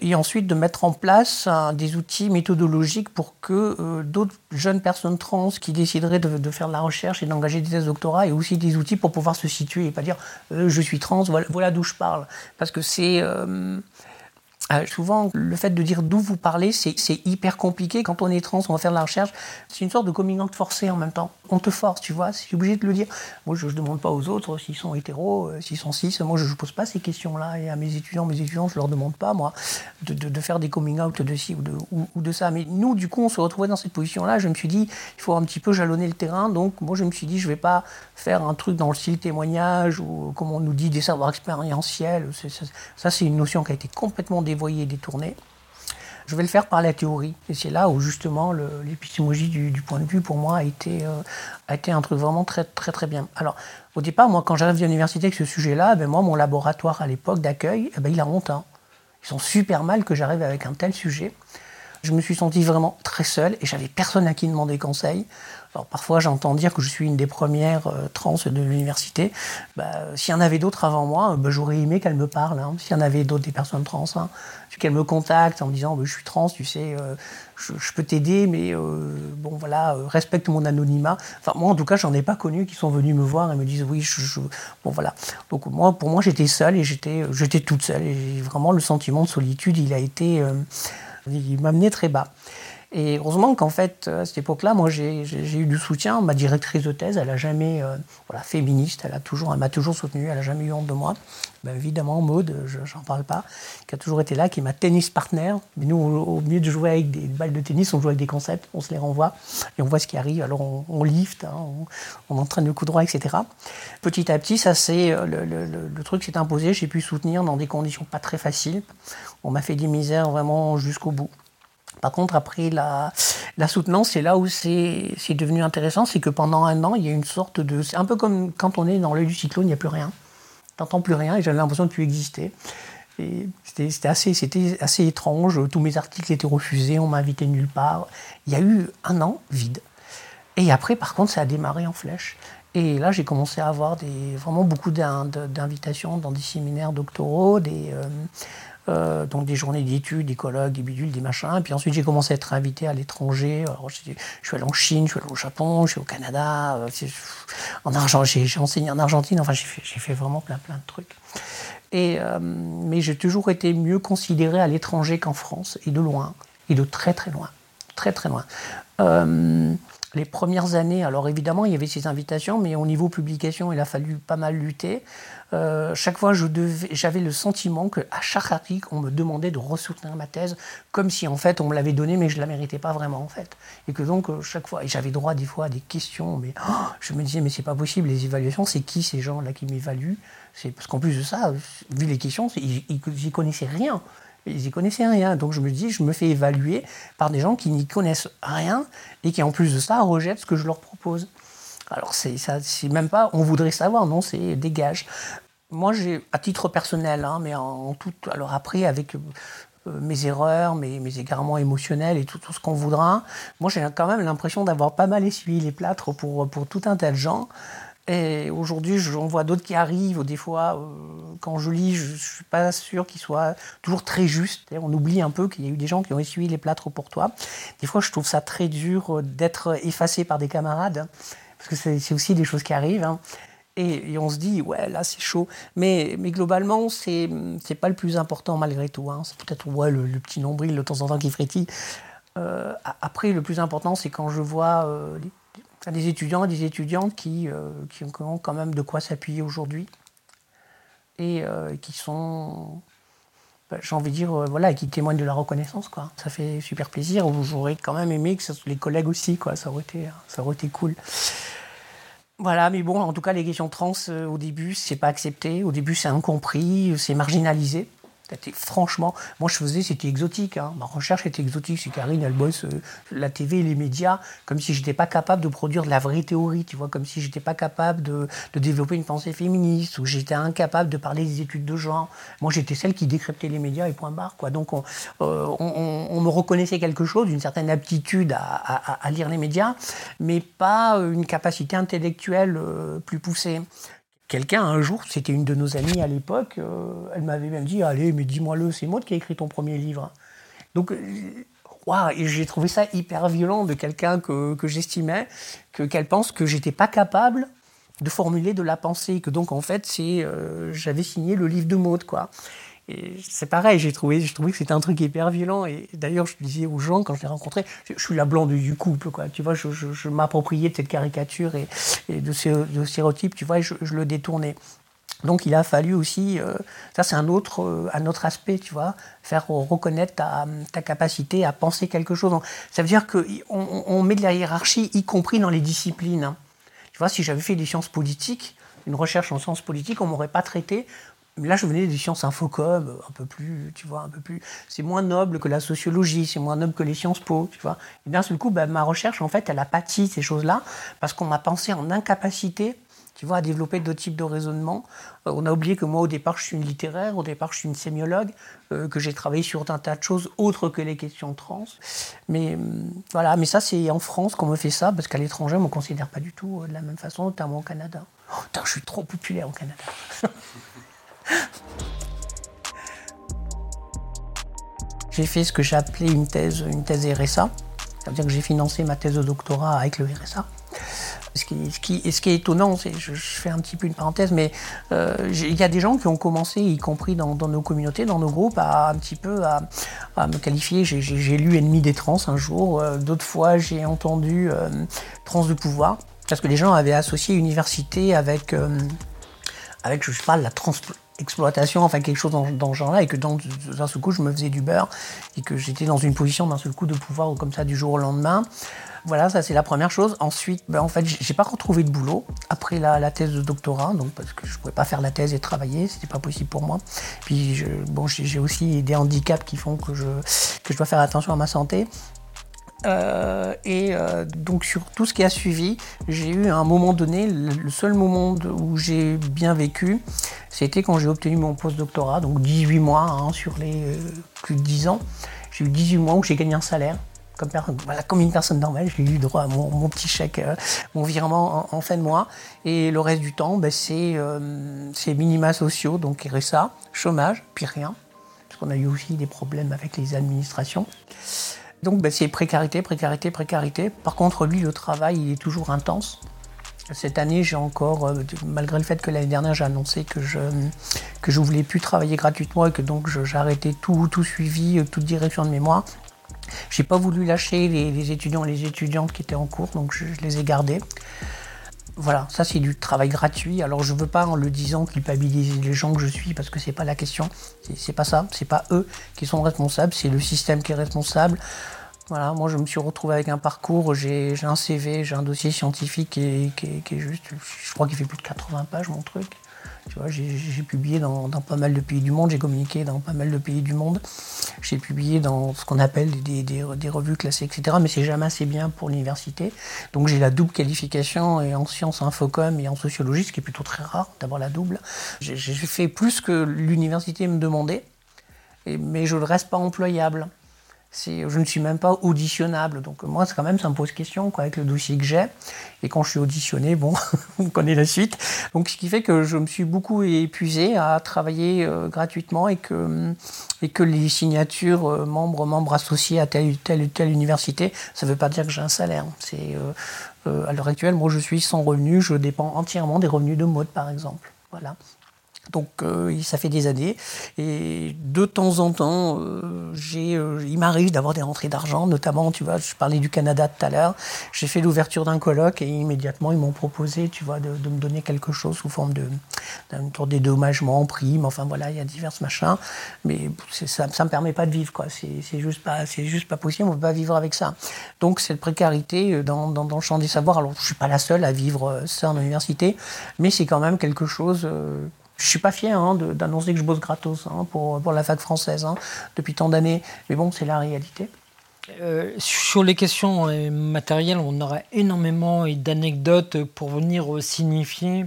Et ensuite de mettre en place des outils méthodologiques pour que euh, d'autres jeunes personnes trans qui décideraient de, faire de la recherche et d'engager des thèses doctorat aient aussi des outils pour pouvoir se situer et pas dire euh, je suis trans, voilà, d'où je parle. Parce que c'est... Euh, euh, souvent, le fait de dire d'où vous parlez, c'est hyper compliqué. Quand on est trans, on va faire de la recherche. C'est une sorte de coming out forcé en même temps. On te force, tu vois. C'est obligé de le dire. Moi, je ne demande pas aux autres s'ils sont hétéros, euh, s'ils sont cis. Moi, je ne pose pas ces questions-là. Et à mes étudiants, mes étudiants, je ne leur demande pas, moi, de, faire des coming out de ci ou de, ça. Mais nous, du coup, on se retrouvait dans cette position-là. Je me suis dit, il faut un petit peu jalonner le terrain. Donc, moi, je me suis dit, je ne vais pas faire un truc dans le style témoignage ou, comme on nous dit, des savoirs expérientiels. Ça, c'est une notion qui a été complètement dévoyée, détournée. Je vais le faire par la théorie. Et c'est là où justement l'épistémologie du, point de vue pour moi a été, euh, a été un truc vraiment très très très bien. Alors au départ, moi quand j'arrive à l'université avec ce sujet-là, ben moi mon laboratoire à l'époque d'accueil, eh ben, il a honte. Hein. Ils sont super mal que j'arrive avec un tel sujet. Je me suis senti vraiment très seul et j'avais personne à qui demander conseil. Alors parfois j'entends dire que je suis une des premières euh, trans de l'université. Bah, S'il y en avait d'autres avant moi, bah, j'aurais aimé qu'elles me parlent. Hein. S'il y en avait d'autres des personnes trans, hein, qu'elles me contactent en me disant bah, je suis trans, tu sais, euh, je, peux t'aider, mais euh, bon voilà, respecte mon anonymat. Enfin moi en tout cas j'en ai pas connu qui sont venus me voir et me disent oui, je, bon voilà. Donc moi pour moi j'étais seule et j'étais j'étais toute seule et vraiment le sentiment de solitude il a été il m'a mené très bas. Et heureusement qu'en fait, à cette époque-là, moi, j'ai eu du soutien. Ma directrice de thèse, elle n'a jamais, euh, voilà, féministe, elle a toujours, m'a toujours soutenue, elle n'a jamais eu honte de moi. Ben, évidemment, Maude, je n'en parle pas, qui a toujours été là, qui est ma tennis partner. Mais nous, au, mieux de jouer avec des balles de tennis, on joue avec des concepts, on se les renvoie et on voit ce qui arrive. Alors on, on lift, hein, on, entraîne le coup droit, etc. Petit à petit, ça c'est euh, le, le, le, truc s'est imposé. J'ai pu soutenir dans des conditions pas très faciles. On m'a fait des misères vraiment jusqu'au bout. Par contre, après la, soutenance, c'est là où c'est devenu intéressant, c'est que pendant un an, il y a une sorte de... C'est un peu comme quand on est dans l'œil du cyclone, il n'y a plus rien. n'entends plus rien et j'avais l'impression de plus exister. C'était assez, étrange, tous mes articles étaient refusés, on m'a invité nulle part. Il y a eu un an vide. Et après, par contre, ça a démarré en flèche. Et là, j'ai commencé à avoir vraiment beaucoup d'invitations dans des séminaires doctoraux, des, euh, euh, donc des journées d'études, des colloques, des bidules, des machins. Et puis ensuite, j'ai commencé à être invité à l'étranger. Je suis allé en Chine, je suis allé au Japon, je suis au Canada, euh, en Argentine, j'ai enseigné en Argentine. Enfin, j'ai fait, vraiment plein, plein de trucs. Et, mais j'ai toujours été mieux considéré à l'étranger qu'en France, et de loin, et de très très loin, très très loin les premières années, alors évidemment, il y avait ces invitations, mais au niveau publication, il a fallu pas mal lutter. Euh, chaque fois, j'avais le sentiment qu'à chaque article, on me demandait de ressoutenir ma thèse, comme si en fait on me l'avait donnée, mais je ne la méritais pas vraiment en fait. Et que donc, euh, chaque fois, et j'avais droit des fois à des questions, mais oh, je me disais, mais c'est pas possible, les évaluations, c'est qui ces gens-là qui m'évaluent? Parce qu'en plus de ça, vu les questions, ils n'y connaissaient rien. Ils n'y connaissaient rien. Donc je me dis, je me fais évaluer par des gens qui n'y connaissent rien et qui en plus de ça rejettent ce que je leur propose. Alors c'est ça, c'est même pas, on voudrait savoir, non, c'est dégage. Moi, j'ai, à titre personnel, hein, mais en, tout, alors après, avec euh, mes erreurs, mes, mes, égarements émotionnels et tout, tout ce qu'on voudra, moi j'ai quand même l'impression d'avoir pas mal essuyé les plâtres pour, pour tout un tas de gens. Et aujourd'hui, j'en vois d'autres qui arrivent. Des fois, euh, quand je lis, je ne suis pas sûr qu'ils soient toujours très justes. On oublie un peu qu'il y a eu des gens qui ont essuyé les plâtres pour toi. Des fois, je trouve ça très dur euh, d'être effacé par des camarades, parce que c'est aussi des choses qui arrivent. Hein. Et, on se dit, ouais, là, c'est chaud. Mais, mais globalement, c'est pas le plus important malgré tout. Hein. C'est peut-être ouais, le, petit nombril de temps en temps qui frétille. Euh, après, le plus important, c'est quand je vois des étudiants et des étudiantes qui, euh, qui, ont quand même de quoi s'appuyer aujourd'hui et euh, qui sont, j'ai envie de dire, euh, voilà, qui témoignent de la reconnaissance. Quoi. Ça fait super plaisir. J'aurais quand même aimé que ce soit les collègues aussi, quoi. Ça, aurait été, ça aurait été cool. Voilà, mais bon, en tout cas, les questions trans, au début, c'est pas accepté. Au début, c'est incompris, c'est marginalisé. Franchement, moi je faisais, c'était exotique. Hein. Ma recherche était exotique. C'est Karine, elle bosse euh, la TV et les médias, comme si j'étais pas capable de produire de la vraie théorie, tu vois, comme si j'étais pas capable de, développer une pensée féministe, ou j'étais incapable de parler des études de genre. Moi j'étais celle qui décryptait les médias et point barre, quoi. Donc on, euh, me reconnaissait quelque chose, une certaine aptitude à, lire les médias, mais pas une capacité intellectuelle euh, plus poussée. Quelqu'un, un jour, c'était une de nos amies à l'époque, euh, elle m'avait même dit Allez, mais dis-moi-le, c'est moi qui ai écrit ton premier livre. Donc, euh, et j'ai trouvé ça hyper violent de quelqu'un que, que j'estimais, que, qu'elle pense que j'étais pas capable de formuler de la pensée, que donc en fait, c'est, euh, j'avais signé le livre de Maud, quoi. Et c'est pareil, j'ai trouvé, j'ai trouvé que c'était un truc hyper violent. Et d'ailleurs, je disais aux gens quand je les rencontrais, je, suis la blonde du couple, quoi. Tu vois, je, m'appropriais de cette caricature et, de ce de stéréotype, tu vois, et je, le détournais. Donc il a fallu aussi, euh, ça c'est un autre, euh, un autre aspect, tu vois, faire reconnaître ta, ta, capacité à penser quelque chose. ça veut dire qu'on on met de la hiérarchie, y compris dans les disciplines. Tu vois, si j'avais fait des sciences politiques, une recherche en sciences politiques, on m'aurait pas traité Là, je venais des sciences infocom, un peu plus, tu vois, un peu plus. C'est moins noble que la sociologie, c'est moins noble que les sciences po, tu vois. Et d'un seul coup, ben, ma recherche, en fait, elle a pâti ces choses-là, parce qu'on m'a pensé en incapacité, tu vois, à développer d'autres types de raisonnement. Euh, on a oublié que moi, au départ, je suis une littéraire, au départ, je suis une sémiologue, euh, que j'ai travaillé sur un tas de choses autres que les questions trans. Mais hum, voilà, mais ça, c'est en France qu'on me fait ça, parce qu'à l'étranger, on ne me considère pas du tout euh, de la même façon, notamment au Canada. Oh, je suis trop populaire au Canada. J'ai fait ce que j'ai appelé une thèse, une thèse RSA. C'est-à-dire que j'ai financé ma thèse de doctorat avec le RSA. Ce qui, ce qui, est étonnant, c'est, je, fais un petit peu une parenthèse, mais euh, il y a des gens qui ont commencé, y compris dans, nos communautés, dans nos groupes, à un petit peu à, me qualifier. J'ai, lu Ennemi des trans un jour, euh, d'autres fois j'ai entendu euh, trans de pouvoir, parce que les gens avaient associé université avec, avec je sais pas, la trans exploitation, enfin quelque chose dans, dans ce genre-là, et que d'un seul coup je me faisais du beurre, et que j'étais dans une position d'un seul coup de pouvoir comme ça du jour au lendemain. Voilà, ça c'est la première chose. Ensuite, ben, en fait, j'ai pas retrouvé de boulot après la, thèse de doctorat, donc parce que je pouvais pas faire la thèse et travailler, c'était pas possible pour moi. Puis je, bon, j'ai aussi des handicaps qui font que je, que je dois faire attention à ma santé. Euh, et euh, donc sur tout ce qui a suivi, j'ai eu un moment donné, le seul moment où j'ai bien vécu, c'était quand j'ai obtenu mon post-doctorat, donc 18 mois hein, sur les euh, plus de 10 ans. J'ai eu 18 mois où j'ai gagné un salaire. comme, voilà, comme une personne normale, j'ai eu droit à mon, petit chèque, euh, mon virement en, fin de mois. Et le reste du temps, ben, euh, c'est minima sociaux, donc RSA, chômage, puis rien. Parce qu'on a eu aussi des problèmes avec les administrations. Donc ben, c'est précarité, précarité, précarité. Par contre, lui, le travail, il est toujours intense. Cette année, j'ai encore, euh, malgré le fait que l'année dernière, j'ai annoncé que je que je voulais plus travailler gratuitement et que donc arrêté tout, tout suivi, toute direction de mémoire. J'ai pas voulu lâcher les, étudiants et les étudiantes qui étaient en cours, donc je, les ai gardés. Voilà, ça c'est du travail gratuit. Alors je veux pas en le disant culpabiliser les gens que je suis parce que c'est pas la question. C'est pas ça. C'est pas eux qui sont responsables, c'est le système qui est responsable. Voilà, moi je me suis retrouvé avec un parcours, j'ai un CV, j'ai un dossier scientifique qui est, juste, je crois qu'il fait plus de 80 pages mon truc. Tu vois, j'ai publié dans, pas mal de pays du monde, j'ai communiqué dans pas mal de pays du monde, j'ai publié dans ce qu'on appelle des, revues classées, etc. Mais c'est jamais assez bien pour l'université. Donc j'ai la double qualification et en sciences infocom et en sociologie, ce qui est plutôt très rare d'avoir la double. J'ai fait plus que l'université me demandait, mais je ne reste pas employable je ne suis même pas auditionnable. Donc moi, quand même, ça me pose question quoi, avec le dossier que j'ai. Et quand je suis auditionné, bon, on connaît la suite. Donc ce qui fait que je me suis beaucoup épuisé à travailler euh, gratuitement et que, et que les signatures euh, membres, membres associés à telle ou telle, université, ça ne veut pas dire que j'ai un salaire. C'est, euh, à l'heure actuelle, moi, je suis sans revenus. Je dépends entièrement des revenus de mode, par exemple. Voilà. Donc euh, ça fait des années. Et de temps en temps, euh, j'ai, euh, il m'arrive d'avoir des rentrées d'argent, notamment, tu vois, je parlais du Canada tout à l'heure. J'ai fait l'ouverture d'un colloque et immédiatement ils m'ont proposé, tu vois, de, me donner quelque chose sous forme de d'un tour dédommagement, prime. Enfin voilà, il y a divers machins. Mais ça, ça me permet pas de vivre, quoi. C'est, juste pas, c'est juste pas possible. On peut pas vivre avec ça. Donc cette précarité dans, dans, dans, le champ des savoirs. Alors je suis pas la seule à vivre ça en université, mais c'est quand même quelque chose je suis pas fier hein, d'annoncer que je bosse gratos hein, pour, pour, la fac française hein, depuis tant d'années, mais bon, c'est la réalité. Euh, sur les questions euh, matérielles, on aurait énormément d'anecdotes pour venir signifier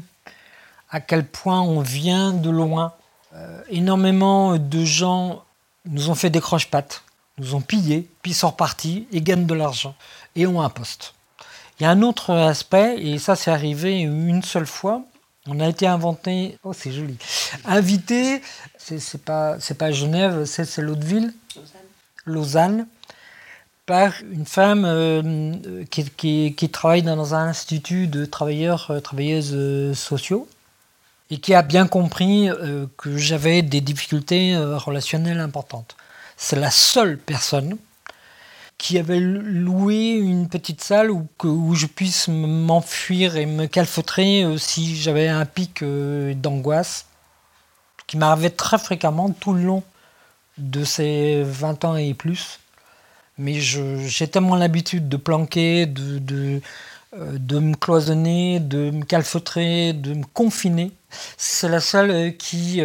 à quel point on vient de loin. Euh, énormément de gens nous ont fait des croche-pattes, nous ont pillés, puis sont repartis et gagnent de l'argent et ont un poste. Il y a un autre aspect, et ça c'est arrivé une seule fois, on a été inventé, oh c'est joli, invité, c'est pas, pas Genève, c'est l'autre ville, Lausanne. par une femme euh, qui, qui, travaille dans un institut de travailleurs, euh, travailleuses euh, sociaux et qui a bien compris que j'avais des difficultés relationnelles importantes. C'est la seule personne qui avait loué une petite salle où, où je puisse m'enfuir et me calfeutrer euh, si j'avais un pic euh, d'angoisse, qui m'arrivait très fréquemment tout le long de ces 20 ans et plus. Mais j'ai tellement l'habitude de planquer, de, de, euh, de, me cloisonner, de me calfeutrer, de me confiner. C'est la seule qui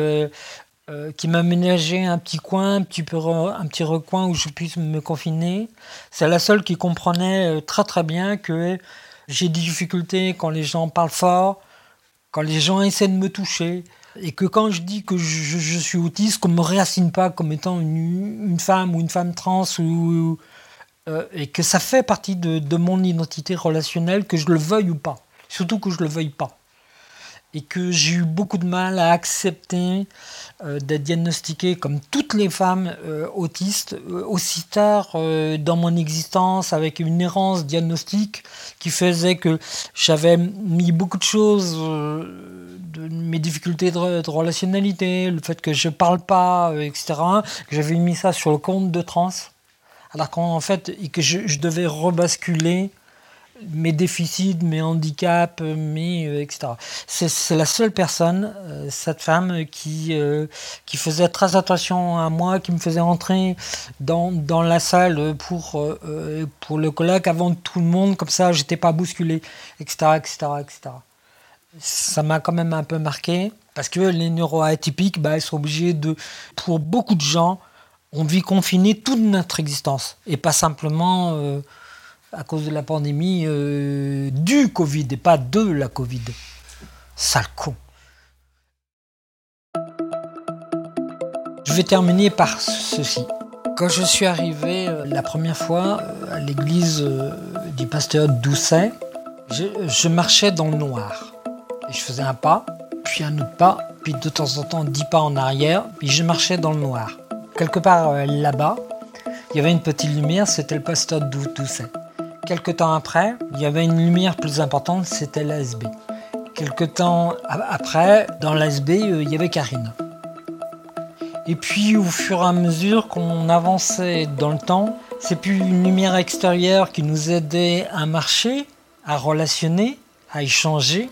qui m'a un petit coin, un petit, peu, un petit recoin où je puisse me confiner. C'est la seule qui comprenait euh, très très bien que j'ai des difficultés quand les gens parlent fort, quand les gens essaient de me toucher, et que quand je dis que je, suis autiste, qu'on ne me réassigne pas comme étant une, femme ou une femme trans, ou, euh, et que ça fait partie de, de mon identité relationnelle, que je le veuille ou pas. Surtout que je le veuille pas et que j'ai eu beaucoup de mal à accepter euh, d'être diagnostiquée comme toutes les femmes euh, autistes euh, aussi tard dans mon existence avec une errance diagnostique qui faisait que j'avais mis beaucoup de choses de mes difficultés de, relationnalité, le fait que je parle pas, etc. que j'avais mis ça sur le compte de trans alors qu'en fait je devais rebasculer mes déficits, mes handicaps, mes, euh, etc. C'est la seule personne, euh, cette femme, qui, euh, qui faisait très attention à moi, qui me faisait entrer dans, dans la salle pour, pour le colloque avant tout le monde, comme ça, j'étais pas bousculé, etc., etc., etc. Ça m'a quand même un peu marqué, parce que les neuroatypiques, bah, ils sont obligés de, pour beaucoup de gens, on vit confiné toute notre existence, et pas simplement à cause de la pandémie euh, du Covid et pas de la Covid. Sale con. Je vais terminer par ceci. Quand je suis arrivé euh, la première fois euh, à l'église du pasteur Doucet, je, marchais dans le noir. Je faisais un pas, puis un autre pas, puis de temps en temps dix pas en arrière, puis je marchais dans le noir. Quelque part là-bas, il y avait une petite lumière, c'était le pasteur Doucet. Quelque temps après, il y avait une lumière plus importante, c'était l'ASB. Quelque temps après, dans l'ASB, il y avait Karine. Et puis au fur et à mesure qu'on avançait dans le temps, c'est plus une lumière extérieure qui nous aidait à marcher, à relationner, à échanger.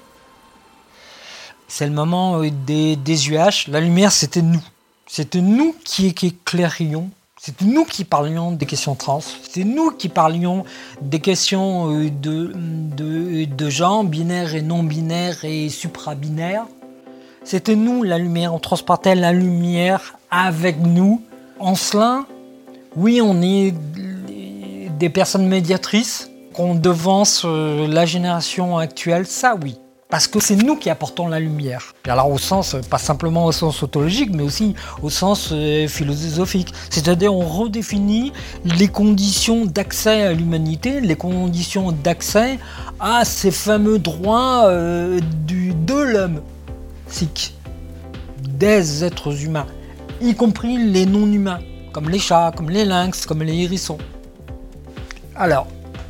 C'est le moment des, des UH. La lumière, c'était nous. C'était nous qui éclairions. C'était nous qui parlions des questions trans. C'était nous qui parlions des questions de, de, de gens binaires et non binaires et suprabinaires. C'était nous la lumière. On transportait la lumière avec nous. En cela, oui, on est des personnes médiatrices, qu'on devance euh, la génération actuelle, ça oui. Parce que c'est nous qui apportons la lumière. alors au sens, pas simplement au sens autologique, mais aussi au sens euh, philosophique. C'est-à-dire on redéfinit les conditions d'accès à l'humanité, les conditions d'accès à ces fameux droits euh, de l'homme, des êtres humains y compris les non-humains, comme les chats, comme les lynx, comme les hérissons. Alors,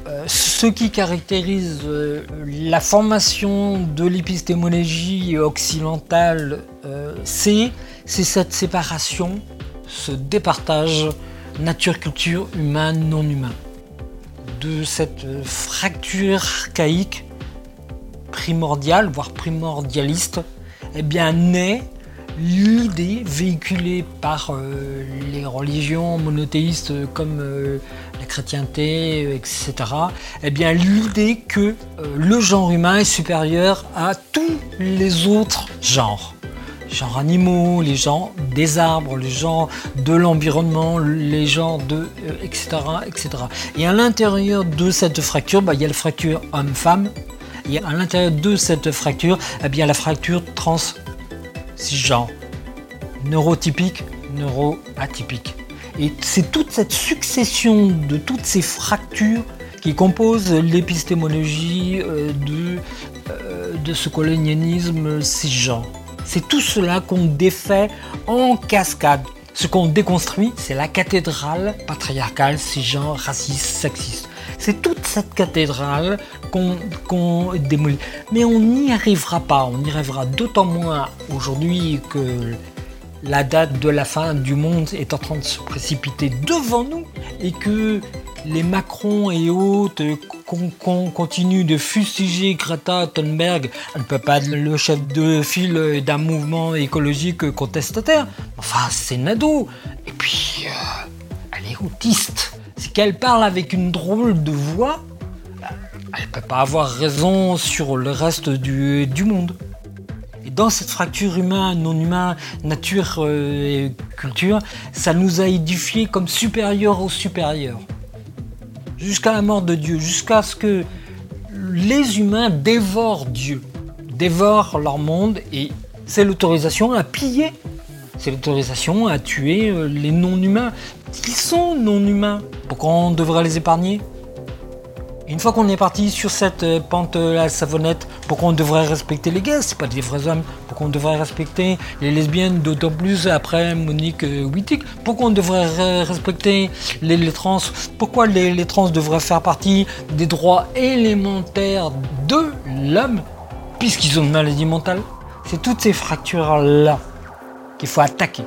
euh, ce qui caractérise euh, la formation de l'épistémologie occidentale, euh, c'est cette séparation, ce départage nature-culture, humain-non-humain. De cette fracture archaïque, primordiale, voire primordialiste, eh bien naît l'idée véhiculée par les religions monothéistes comme chrétienté, euh, etc., eh bien l'idée que le genre humain est supérieur à tous les autres genres. Genres animaux, les genres des arbres, les genres de l'environnement, les genres de... etc., etc. Et à l'intérieur de cette fracture, bah, il y a la fracture homme-femme, et à l'intérieur de cette fracture, eh bien, la fracture trans neurotypique, neuroatypique. Et c'est toute cette succession de toutes ces fractures qui composent l'épistémologie euh, de, euh, de ce colonialisme cisgenre. C'est tout cela qu'on défait en cascade. Ce qu'on déconstruit, c'est la cathédrale patriarcale, cisgenre, raciste, sexiste. C'est toute cette cathédrale qu'on démolit. Mais on n'y arrivera pas, on y arrivera d'autant moins aujourd'hui que la date de la fin du monde est en train de se précipiter devant nous et que les Macron et autres qu'on continue de fustiger Greta Thunberg, elle ne peut pas être le chef de file d'un mouvement écologique contestataire. Enfin, c'est Nado. Et puis, euh, elle est autiste c'est qu'elle parle avec une drôle de voix. Elle ne peut pas avoir raison sur le reste du, monde. Dans cette fracture humain, non humain, nature euh, et culture, ça nous a édifiés comme supérieurs aux supérieurs. Jusqu'à la mort de Dieu, jusqu'à ce que les humains dévorent Dieu, dévorent leur monde, et c'est l'autorisation à piller, c'est l'autorisation à tuer euh, les non-humains. Ils sont non-humains. Pourquoi on devrait les épargner? Une fois qu'on est parti sur cette euh, pente euh, la savonnette, pourquoi on devrait respecter les gays? C'est pas des vrais hommes. Pourquoi on devrait respecter les lesbiennes, d'autant plus après Monique euh, Wittig? Pourquoi on devrait respecter les, trans? Pourquoi les, trans devraient faire partie des droits élémentaires de l'homme puisqu'ils ont une maladie mentale? C'est toutes ces fractures-là qu'il faut attaquer.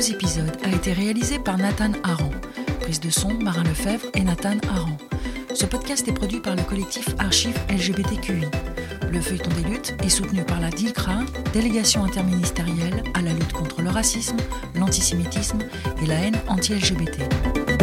Deux épisodes a été réalisée par Nathan Aran. Prise de son, Marin Lefebvre et Nathan Aran. Ce podcast est produit par le collectif Archives LGBTQI. Le feuilleton des luttes est soutenu par la DILCRA, délégation interministérielle à la lutte contre le racisme, l'antisémitisme et la haine anti-LGBT.